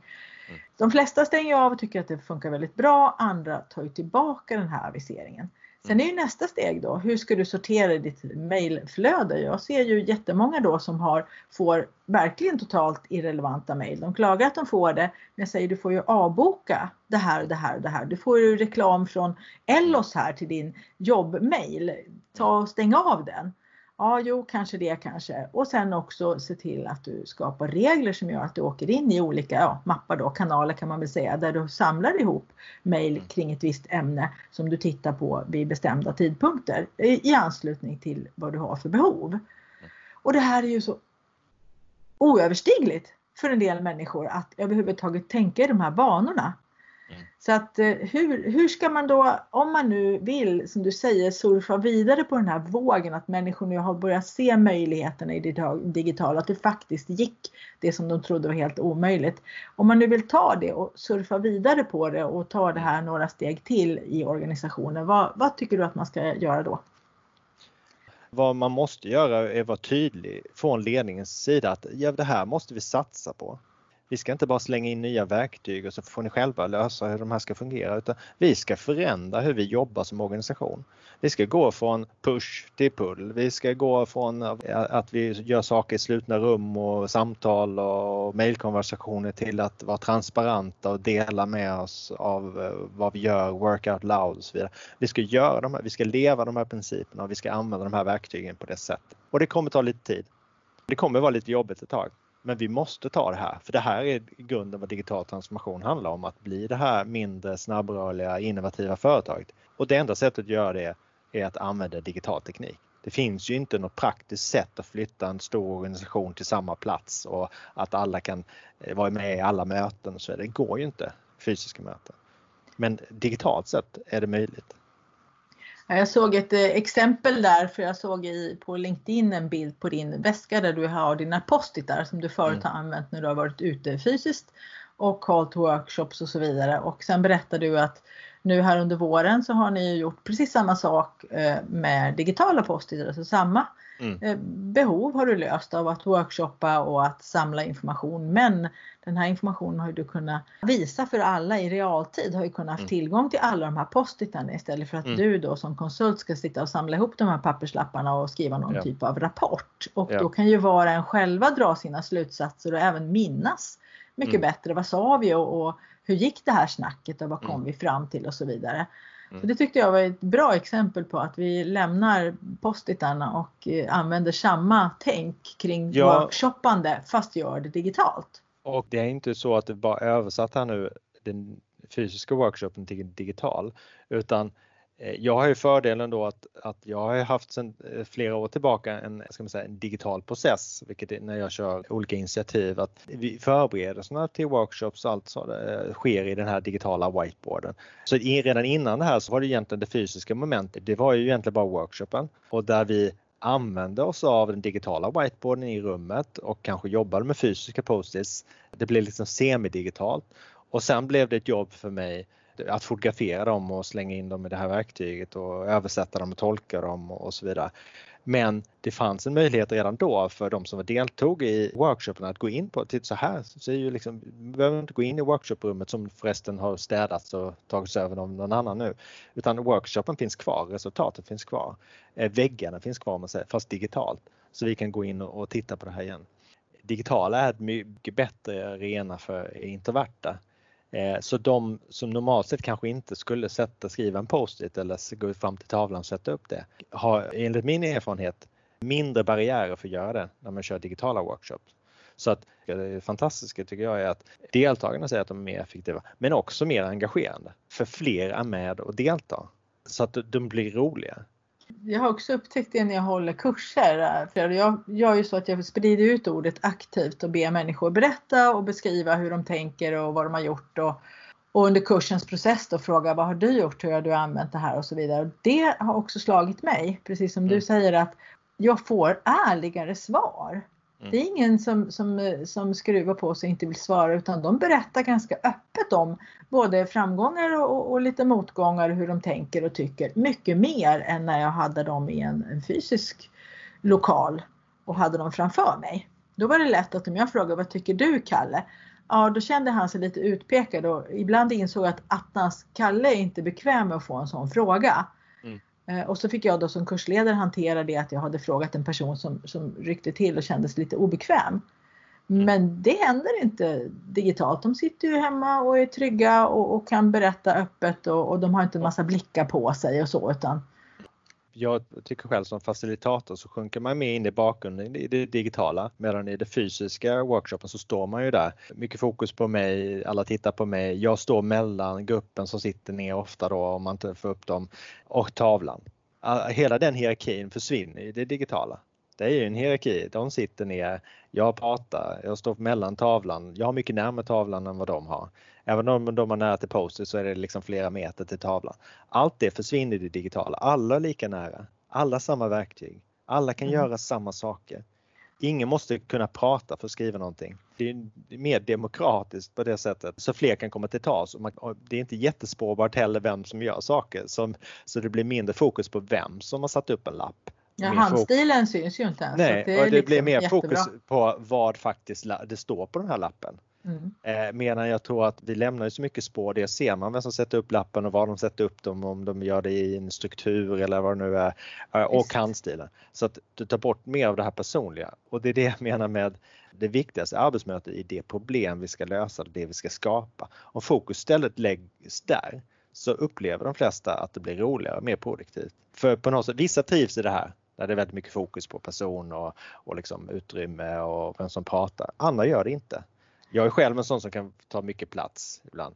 Mm. De flesta stänger av och tycker att det funkar väldigt bra. Andra tar ju tillbaka den här aviseringen. Sen är ju nästa steg då, hur ska du sortera ditt mailflöde? Jag ser ju jättemånga då som har, får verkligen totalt irrelevanta mail. De klagar att de får det, men jag säger du får ju avboka det här, det här, det här. Du får ju reklam från Ellos här till din jobbmail. Ta och stäng av den. Ja, jo, kanske det kanske. Och sen också se till att du skapar regler som gör att du åker in i olika ja, mappar då, kanaler kan man väl säga, där du samlar ihop mejl mm. kring ett visst ämne som du tittar på vid bestämda tidpunkter i anslutning till vad du har för behov. Mm. Och det här är ju så oöverstigligt för en del människor att överhuvudtaget tänka i de här banorna. Mm. Så att eh, hur, hur ska man då, om man nu vill, som du säger, surfa vidare på den här vågen att människor nu har börjat se möjligheterna i det digitala, att det faktiskt gick det som de trodde var helt omöjligt. Om man nu vill ta det och surfa vidare på det och ta det här några steg till i organisationen, vad, vad tycker du att man ska göra då? Vad man måste göra är att vara tydlig från ledningens sida att ja, det här måste vi satsa på. Vi ska inte bara slänga in nya verktyg och så får ni själva lösa hur de här ska fungera utan vi ska förändra hur vi jobbar som organisation. Vi ska gå från push till pull. Vi ska gå från att vi gör saker i slutna rum och samtal och mejlkonversationer till att vara transparenta och dela med oss av eh, vad vi gör, work out loud och så vidare. Vi ska göra de här, vi ska leva de här principerna och vi ska använda de här verktygen på det sättet. Och det kommer ta lite tid. Det kommer vara lite jobbigt ett tag. Men vi måste ta det här, för det här är i grunden vad digital transformation handlar om, att bli det här mindre snabbrörliga, innovativa företaget. Och det enda sättet att göra det är att använda digital teknik. Det finns ju inte något praktiskt sätt att flytta en stor organisation till samma plats och att alla kan eh, vara med i alla möten. Så det går ju inte, fysiska möten. Men digitalt sett är det möjligt. Jag såg ett eh, exempel där, för jag såg i, på LinkedIn en bild på din väska där du har dina postitar som du förut mm. har använt när du har varit ute fysiskt och hållit workshops och så vidare. Och sen berättar du att nu här under våren så har ni gjort precis samma sak eh, med digitala postitar, alltså samma Mm. Eh, behov har du löst av att workshoppa och att samla information. Men den här informationen har du kunnat visa för alla i realtid. Har ju kunnat ha mm. tillgång till alla de här postitarna istället för att mm. du då som konsult ska sitta och samla ihop de här papperslapparna och skriva någon ja. typ av rapport. Och ja. då kan ju var och en själva dra sina slutsatser och även minnas mycket mm. bättre. Vad sa vi och, och, hur gick det här snacket och vad kom mm. vi fram till och så vidare. Mm. Så det tyckte jag var ett bra exempel på att vi lämnar postitarna och eh, använder samma tänk kring ja. workshoppande fast gör det digitalt. Och det är inte så att det bara översatt här nu den fysiska workshopen till digital utan Eh, jag har ju fördelen då att, att jag har haft sedan eh, flera år tillbaka en, ska man säga, en digital process, vilket är när jag kör olika initiativ, att förberedelserna till workshops och allt så eh, sker i den här digitala whiteboarden. Så redan innan det här så var det egentligen det fysiska momentet, det var ju egentligen bara workshopen och där vi använde oss av den digitala whiteboarden i rummet och kanske jobbade med fysiska post-its. Det blev liksom semidigitalt och sen blev det ett jobb för mig att fotografera dem och slänga in dem i det här verktyget och översätta dem och tolka dem och så vidare. Men det fanns en möjlighet redan då för de som deltog i workshopen att gå in på, titta så här, så är ju liksom, vi behöver inte gå in i workshoprummet som förresten har städats och tagits över av någon annan nu. Utan workshopen finns kvar, resultatet finns kvar. Eh, väggarna finns kvar man säger, fast digitalt. Så vi kan gå in och, titta på det här igen. Digitala är ett mycket bättre arena för introverta Eh, så de som normalt sett kanske inte skulle sätta, skriva en post-it eller gå fram till tavlan och sätta upp det har enligt min erfarenhet mindre barriärer för att göra det när man kör digitala workshops. Så att det fantastiska tycker jag är att deltagarna säger att de är mer effektiva men också mer engagerande. För fler är med och deltar. Så att de blir roliga jag har också upptäckt det när jag håller kurser. För jag gör ju så att jag sprider ut ordet aktivt och ber människor berätta och beskriva hur de tänker och vad de har gjort. Och, och under kursens process då fråga vad har du gjort, hur har du använt det här och så vidare. Det har också slagit mig, precis som mm. du säger att jag får ärligare svar. Mm. Det är ingen som, som, eh, som skruvar på sig och inte vill svara utan de berättar ganska öppet om både framgångar och, och lite motgångar, hur de tänker och tycker. Mycket mer än när jag hade dem i en, en fysisk lokal och hade dem framför mig. Då var det lätt att om jag frågade vad tycker du Kalle? Ja, då kände han sig lite utpekad och ibland insåg jag att attans Kalle är inte bekväm med att få en sån fråga. Eh, och så fick jag då som kursledare hantera det att jag hade frågat en person som, som ryckte till och kändes lite obekväm. Mm. Men det händer inte digitalt. De sitter ju hemma och är trygga och, och kan berätta öppet och, och, de har inte en massa blickar på sig och så utan jag tycker själv som facilitator så sjunker man med in i bakgrunden i det digitala medan i det fysiska workshopen så står man ju där. Mycket fokus på mig, alla tittar på mig. Jag står mellan gruppen som sitter ner ofta då om man inte får upp dem och tavlan. Hela den hierarkin försvinner i det digitala. Det är ju en hierarki. De sitter ner, jag pratar, jag står mellan tavlan. Jag har mycket närmare tavlan än vad de har. Även om de har nära till poster så är det liksom flera meter till tavlan. Allt det försvinner i det digitala. Alla är lika nära. Alla samma verktyg. Alla kan mm. göra samma saker. Ingen måste kunna prata för att skriva någonting. Det är mer demokratiskt på det sättet så fler kan komma till tals. Det är inte jättespårbart heller vem som gör saker så det blir mindre fokus på vem som har satt upp en lapp. Ja, handstilen syns ju inte ens. Nej, det, och det liksom blir mer jättebra. fokus på vad faktiskt det står på den här lappen. Mm. Eh, medan jag tror att vi lämnar så mycket spår. Det ser man vem som sätter upp lappen och var de sätter upp dem, om de gör det i en struktur eller vad det nu är. Eh, och handstilen. Så att du tar bort mer av det här personliga. Och det är det jag menar med det viktigaste arbetsmötet i det problem vi ska lösa, det vi ska skapa. Om fokus istället läggs där så upplever de flesta att det blir roligare och mer produktivt. För på något sätt, vissa trivs i det här där det är väldigt mycket fokus på person och, och liksom utrymme och vem som pratar. Andra gör det inte. Jag är själv en sån som kan ta mycket plats ibland.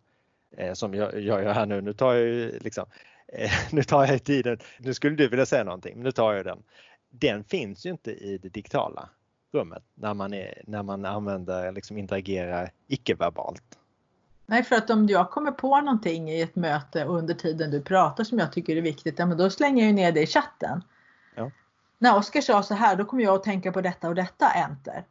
Eh, som jag, jag gör här nu. Nu tar jag ju liksom, eh, nu tar jag tiden. Nu skulle du vilja säga någonting, men nu tar jag den. Den finns ju inte i det digitala rummet när man, är, när man använder, liksom interagerar icke-verbalt. Nej, för att om jag kommer på någonting i ett möte under tiden du pratar som jag tycker är viktigt, ja, men då slänger jag ner det i chatten. När Oskar sa så här, då kommer jag att tänka på detta och detta, enter.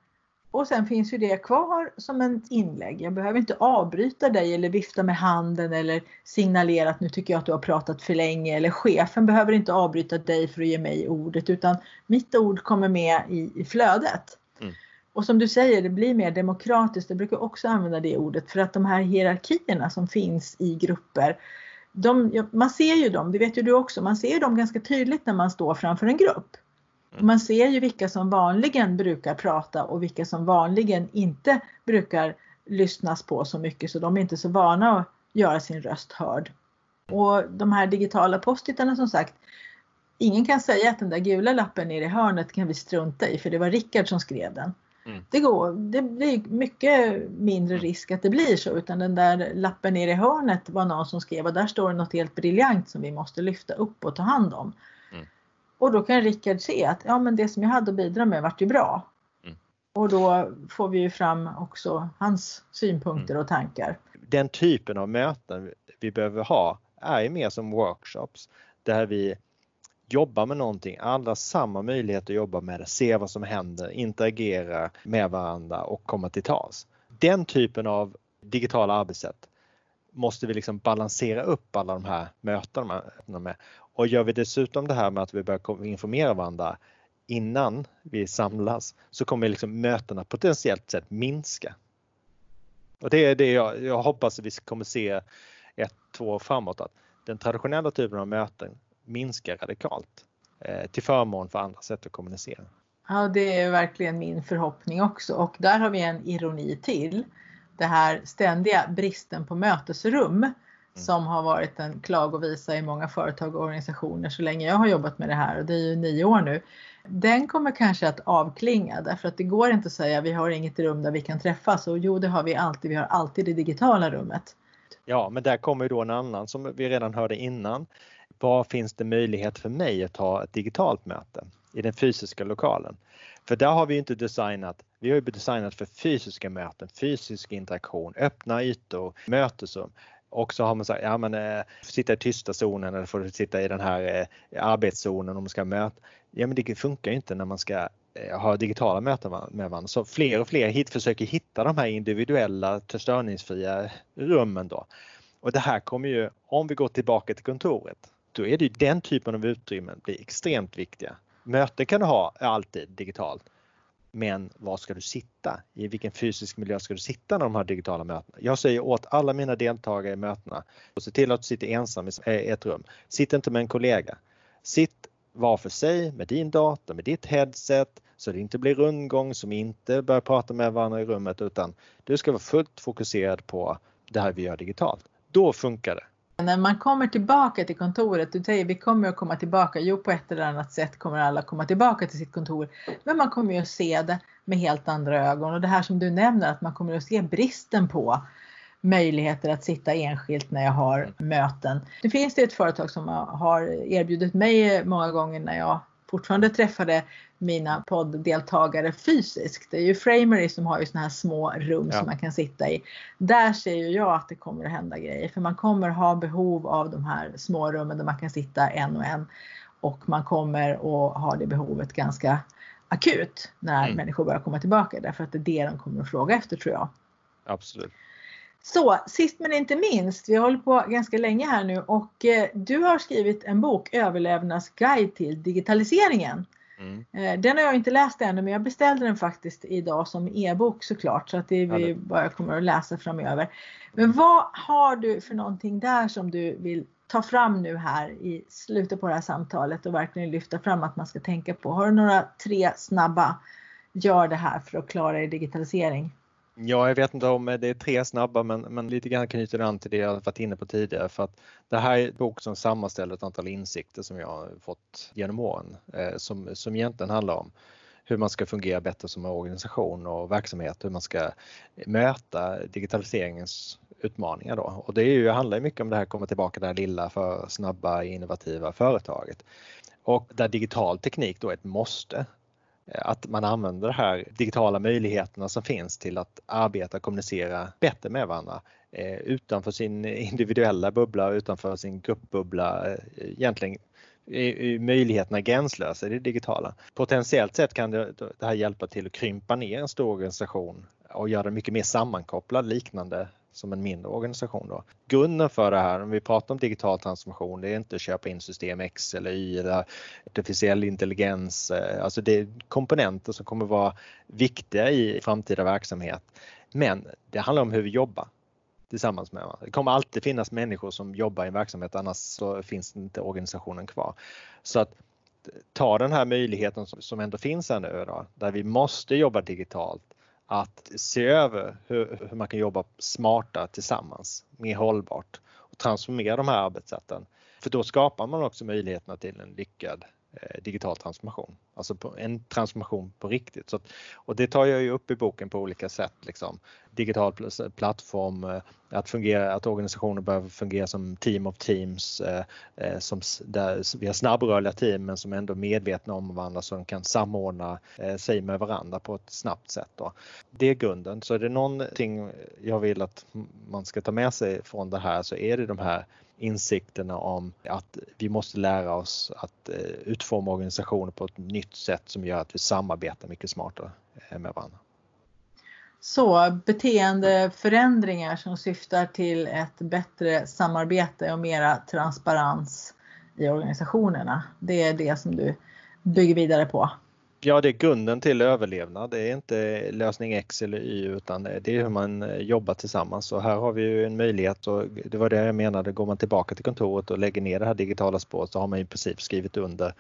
Och sen finns ju det kvar som ett inlägg. Jag behöver inte avbryta dig eller vifta med handen eller signalera att nu tycker jag att du har pratat för länge. Eller chefen behöver inte avbryta dig för att ge mig ordet utan mitt ord kommer med i, i flödet. Mm. Och som du säger, det blir mer demokratiskt. Jag brukar också använda det ordet för att de här hierarkierna som finns i grupper de, man ser ju dem, det vet ju du också, man ser dem ganska tydligt när man står framför en grupp. Mm. Man ser ju vilka som vanligen brukar prata och vilka som vanligen inte brukar lyssnas på så mycket så de är inte så vana att göra sin röst hörd. Och de här digitala postitarna som sagt, ingen kan säga att den där gula lappen nere i hörnet kan vi strunta i för det var Rickard som skrev den. Mm. Det, går, det blir mycket mindre risk att det blir så utan den där lappen nere i hörnet var någon som skrev och där står det något helt briljant som vi måste lyfta upp och ta hand om. Och då kan Rickard se att ja, men det som jag hade att bidra med vart ju bra. Mm. Och då får vi ju fram också hans synpunkter mm. och tankar. Den typen av möten vi behöver ha är ju mer som workshops där vi jobbar med någonting, alla har samma möjlighet att jobba med det, se vad som händer, interagera med varandra och komma till tals. Den typen av digitala arbetssätt måste vi liksom balansera upp alla de här mötena med. Och gör vi dessutom det här med att vi börjar informera varandra innan vi samlas så kommer liksom mötena potentiellt sett minska. Och det är det jag, jag hoppas att vi kommer se ett, två år framåt att den traditionella typen av möten minskar radikalt eh, till förmån för andra sätt att kommunicera. Ja, det är verkligen min förhoppning också och där har vi en ironi till. Det här ständiga bristen på mötesrum som har varit en klagovisa i många företag och organisationer så länge jag har jobbat med det här och det är ju nio år nu. Den kommer kanske att avklinga därför att det går inte att säga vi har inget rum där vi kan träffas och jo det har vi alltid, vi har alltid det digitala rummet. Ja men där kommer ju då en annan som vi redan hörde innan. Var finns det möjlighet för mig att ha ett digitalt möte i den fysiska lokalen? För där har vi inte designat, vi har ju designat för fysiska möten, fysisk interaktion, öppna ytor, mötesrum. Och så har man sagt, ja men eh, sitta i tysta zonen eller får du sitta i den här eh, arbetszonen om man ska möta. Ja men det funkar ju inte när man ska eh, ha digitala möten med varandra. Så fler och fler hit, försöker hitta de här individuella störningsfria rummen då. Och det här kommer ju, om vi går tillbaka till kontoret, då är det ju den typen av utrymmen blir extremt viktiga. Möten kan du ha alltid digitalt. Men var ska du sitta? I vilken fysisk miljö ska du sitta när de har digitala möten? Jag säger åt alla mina deltagare i mötena, se till att du sitter ensam i eh, ett rum. Sitt inte med en kollega. Sitt var för sig med din dator, med ditt headset så det inte blir rundgång som inte börjar prata med varandra i rummet utan du ska vara fullt fokuserad på det här vi gör digitalt. Då funkar det. När man kommer tillbaka till kontoret, du säger vi kommer att komma tillbaka, jo på ett eller annat sätt kommer alla komma tillbaka till sitt kontor. Men man kommer ju att se det med helt andra ögon och det här som du nämner att man kommer att se bristen på möjligheter att sitta enskilt när jag har möten. Det finns det ett företag som har erbjudit mig många gånger när jag fortfarande träffade mina podddeltagare fysiskt. Det är ju Framery som har ju såna här små rum ja. som man kan sitta i. Där ser ju jag att det kommer att hända grejer för man kommer ha behov av de här små rummen där man kan sitta en och en och man kommer att ha det behovet ganska akut när mm. människor börjar komma tillbaka därför att det är det de kommer att fråga efter tror jag. Absolut. Så sist men inte minst, vi har hållit på ganska länge här nu och eh, du har skrivit en bok Överlevnadsguide till digitaliseringen. Mm. Eh, den har jag inte läst ännu men jag beställde den faktiskt idag som e-bok såklart så att det är vi bara kommer att läsa framöver. Men vad har du för någonting där som du vill ta fram nu här i slutet på det här samtalet och verkligen lyfta fram att man ska tänka på? Har du några tre snabba gör det här för att klara er digitalisering? Ja, jag vet inte om det är tre snabba men, men lite grann knyter det an till det jag varit inne på tidigare för att det här är en bok som sammanställer ett antal insikter som jag har fått genom åren eh, som, som egentligen handlar om hur man ska fungera bättre som organisation och verksamhet, hur man ska möta digitaliseringens utmaningar då. Och det är ju, handlar mycket om det här komma tillbaka det här lilla för snabba innovativa företaget. Och där digital teknik då är ett måste. Eh, att man använder de här digitala möjligheterna som finns till att arbeta och kommunicera bättre med varandra eh, utanför sin individuella bubbla, utanför sin gruppbubbla. Eh, egentligen är möjligheterna gränslösa i det digitala. Potentiellt sett kan det, det här hjälpa till att krympa ner en stor organisation och göra den mycket mer sammankopplad liknande som en mindre organisation. Då. Grunden för det här, om vi pratar om digital transformation, det är inte att köpa in system X eller Y eller artificiell intelligens. Eh, alltså det är komponenter som kommer vara viktiga i framtida verksamhet. Men det handlar om hur vi jobbar tillsammans med varandra. Det kommer alltid finnas människor som jobbar i en verksamhet annars så finns inte organisationen kvar. Så att ta den här möjligheten som ändå finns här nu då, där vi måste jobba digitalt att se över hur, hur man kan jobba smartare tillsammans, mer hållbart och transformera de här arbetssätten. För då skapar man också möjligheterna till en lyckad Eh, digital transformation. Alltså en transformation på riktigt. Så att, och det tar jag ju upp i boken på olika sätt. Liksom. Digital plattform, eh, att, fungera, att organisationer behöver fungera som team of teams, eh, eh som, där vi har snabbrörliga team men som ändå är medvetna om varandra så de kan samordna sig med varandra på ett snabbt sätt. Då. Det är grunden. Så är det någonting jag vill att man ska ta med sig från det här så är det de här insikterna om att vi måste lära oss att eh, utforma organisationer på ett nytt sätt som gör att vi samarbetar mycket smartare eh, med varandra. Så beteendeförändringar som syftar till ett bättre samarbete och mera transparens i organisationerna. Det är det som du bygger vidare på. Ja, det är grunden till överlevnad. Det är inte lösning X eller Y utan det är hur man eh, jobbar tillsammans. Och här har vi ju en möjlighet och det var det jag menade, går man tillbaka till kontoret och lägger ner det här digitala spåret så har man i princip skrivit under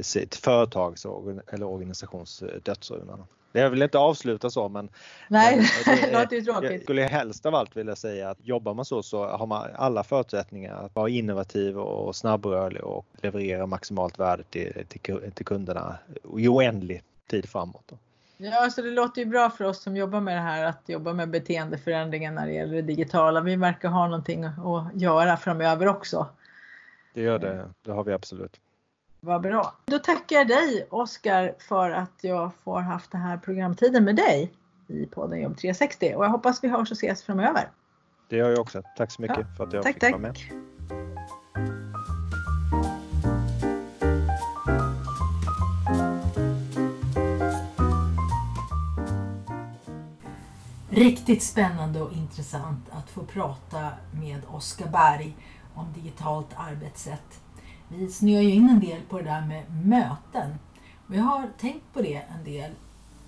sitt företags eller organisations eh, dödsurna. Jag vill inte avsluta så men, Nej, men det, ju tråkigt. Jag skulle helst av allt vilja säga att jobbar man så så har man alla förutsättningar att vara innovativ och snabbrörlig och leverera maximalt värde till, till, till kunderna i oändlig tid framåt. Då. Ja, så det låter ju bra för oss som jobbar med det här att jobba med beteendeförändringen när det gäller det digitala. Vi verkar ha någonting att göra framöver också. Det gör det, det har vi absolut. Vad bra. Då tackar jag dig Oskar för att jag får haft den här programtiden med dig i podden Jobb 360 och jag hoppas vi hörs och ses framöver. Det gör jag också. Tack så mycket ja. för att jag tack, fick tack. vara med. Riktigt spännande och intressant att få prata med Oskar Berg om digitalt arbetssätt vi snöar ju in en del på det där med möten. Och jag har tänkt på det en del,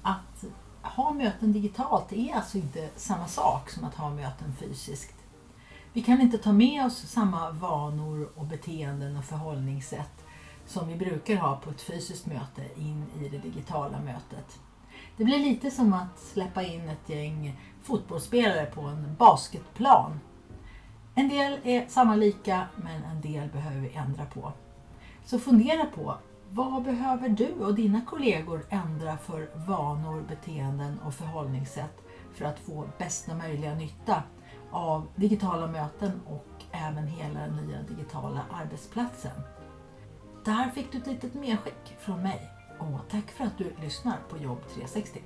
att ha möten digitalt är alltså inte samma sak som att ha möten fysiskt. Vi kan inte ta med oss samma vanor och beteenden och förhållningssätt som vi brukar ha på ett fysiskt möte in i det digitala mötet. Det blir lite som att släppa in ett gäng fotbollsspelare på en basketplan en del är samma lika men en del behöver vi ändra på. Så fundera på vad behöver du och dina kollegor ändra för vanor, beteenden och förhållningssätt för att få bästa möjliga nytta av digitala möten och även hela den nya digitala arbetsplatsen. Där fick du ett litet medskick från mig och tack för att du lyssnar på Jobb 360.